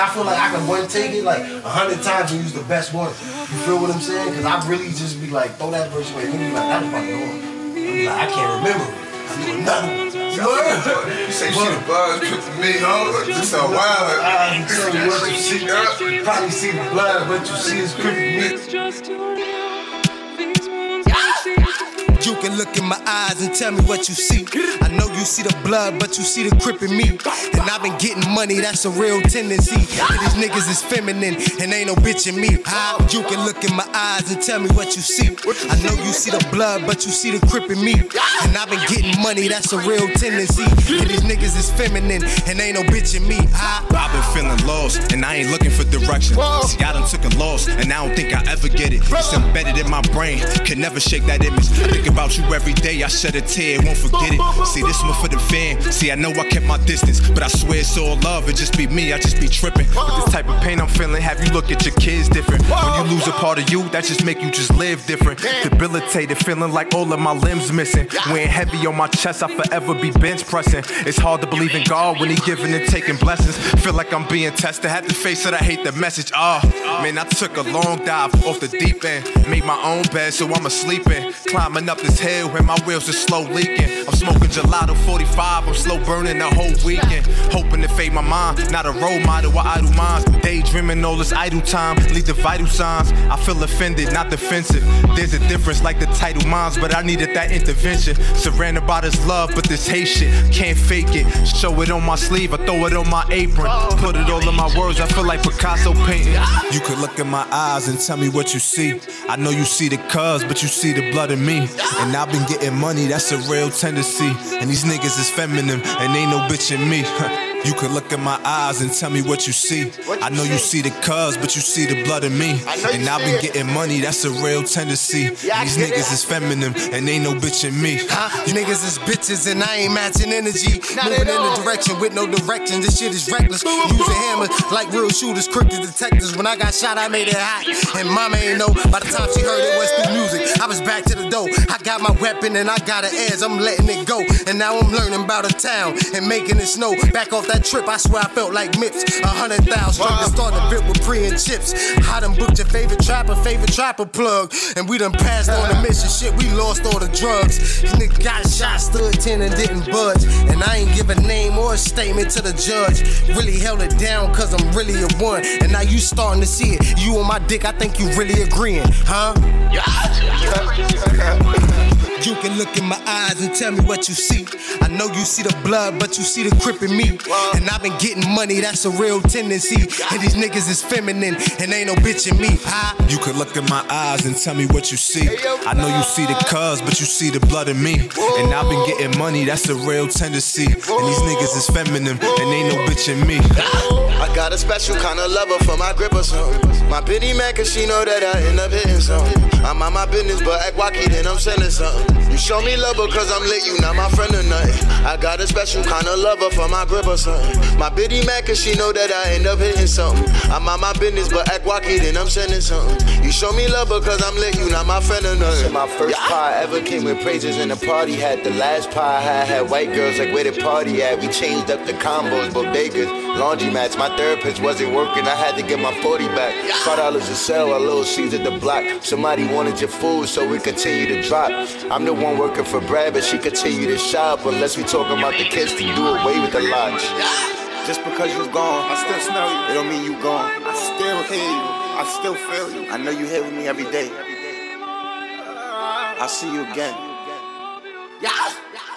I feel like I can one take it like a hundred times and use the best one. You feel what I'm saying? Because I really just be like, throw that verse away. And then be like, that was probably wrong. I be like, I can't remember it. I do another one. You heard? You say she the blood drip to me, huh? This a wild. I tell you what you see. You probably see the blood, but you see it's creeping my eyes and tell me what you see. I know you see the blood, but you see the crip in me. And I've been getting money, that's a real tendency. And these niggas is feminine, and ain't no bitch in me. How you can look in my eyes and tell me what you see. I know you see the blood, but you see the crip in me. And I've been getting money, that's a real tendency. And these niggas is feminine, and ain't no bitch in me. How I've been feeling lost, and I ain't looking for direction. Loss, and I don't think I ever get it. It's embedded in my brain, can never shake that image. I think about you every day, I shed a tear, won't forget it. See, this one for the fan. See, I know I kept my distance, but I swear it's all love. It just be me, I just be tripping. With this type of pain I'm feeling, have you look at your kids different? When you lose a part of you, that just make you just live different. Debilitated, feeling like all of my limbs missing. Weighing heavy on my chest, I forever be bench pressing. It's hard to believe in God when He giving and taking blessings. Feel like I'm being tested. Had to face it, I hate the message. Ah, man, I took a long dive off the deep end. Made my own bed, so I'ma sleep in. Climbing up this hill when my wheels are slow leaking. I'm smoking gelato 45, I'm slow burning the whole weekend. Hoping to fade my mind, not a role model, I idle minds. Daydreaming all this idle time, lead the vital signs. I feel offended, not defensive. There's a difference like the title minds, but I needed that intervention. Surrounded by this love, but this hate shit, can't fake it. Show it on my sleeve, I throw it on my apron. Put it all in my words, I feel like Picasso painting. You could look in my eyes and tell me what you see. I know you see the cuz, but you see the blood in me. And I've been getting money, that's a real tendency. And these niggas is feminine, and ain't no bitch in me. You could look in my eyes and tell me what you see. I know you see the cuz, but you see the blood in me. And I've been getting money, that's a real tendency. These niggas is feminine, and ain't no bitch in me. You niggas is bitches and I ain't matching energy. Moving in a direction with no direction. This shit is reckless. Using hammers like real shooters, crooked detectives. When I got shot, I made it hot. And mama ain't know. By the time she heard it was through music, I was back to the dough. I got my weapon and I got an edge. I'm letting it go. And now I'm learning about a town and making it snow. Back off that trip, I swear I felt like Mips. A hundred thousand. Wow. Started built with pre and chips. I done booked your favorite trapper, favorite trapper plug. And we done passed on the mission. Shit, we lost all the drugs. This Nigga got shot, stood 10 and didn't budge. And I ain't give a name or a statement to the judge. Really held it down cause I'm really a one. And now you starting to see it. You on my dick, I think you really agreeing, huh? You can look in my eyes and tell me what you see. I know you see the blood, but you see the crip in me. And I've been getting money, that's a real tendency. And these niggas is feminine, and ain't no bitch in me. Huh? You can look in my eyes and tell me what you see. I know you see the cuz, but you see the blood in me. And I've been getting money, that's a real tendency. And these niggas is feminine, and ain't no bitch in me. Got a special kind of lover for my grip or something. My pity man, cause she know that I end up hitting something. I'm on my business, but act wacky, then I'm sending something. You show me love because I'm lit, you not my friend or nothing. I got a special kind of lover for my grip or something. My pity man, cause she know that I end up hitting something. I'm on my business, but act wacky, then I'm sending something. You show me love because I'm lit, you not my friend or nothing. My first pie ever came with praises in the party hat. The last pie I had had white girls like where the party at. We changed up the combos, bodegas, laundry mats. My therapist wasn't working, I had to get my 40 back. Five dollars a sell, a little seeds at the block. Somebody wanted your food, so we continue to drop. I'm the one working for Brad, but she continue to shop. Unless we talking about the kids to do away with the lodge. Just because you're gone, I still smell you. It don't mean you're gone. I still hear you. I still feel you. I know you here with me every day. I'll see you again. Yeah.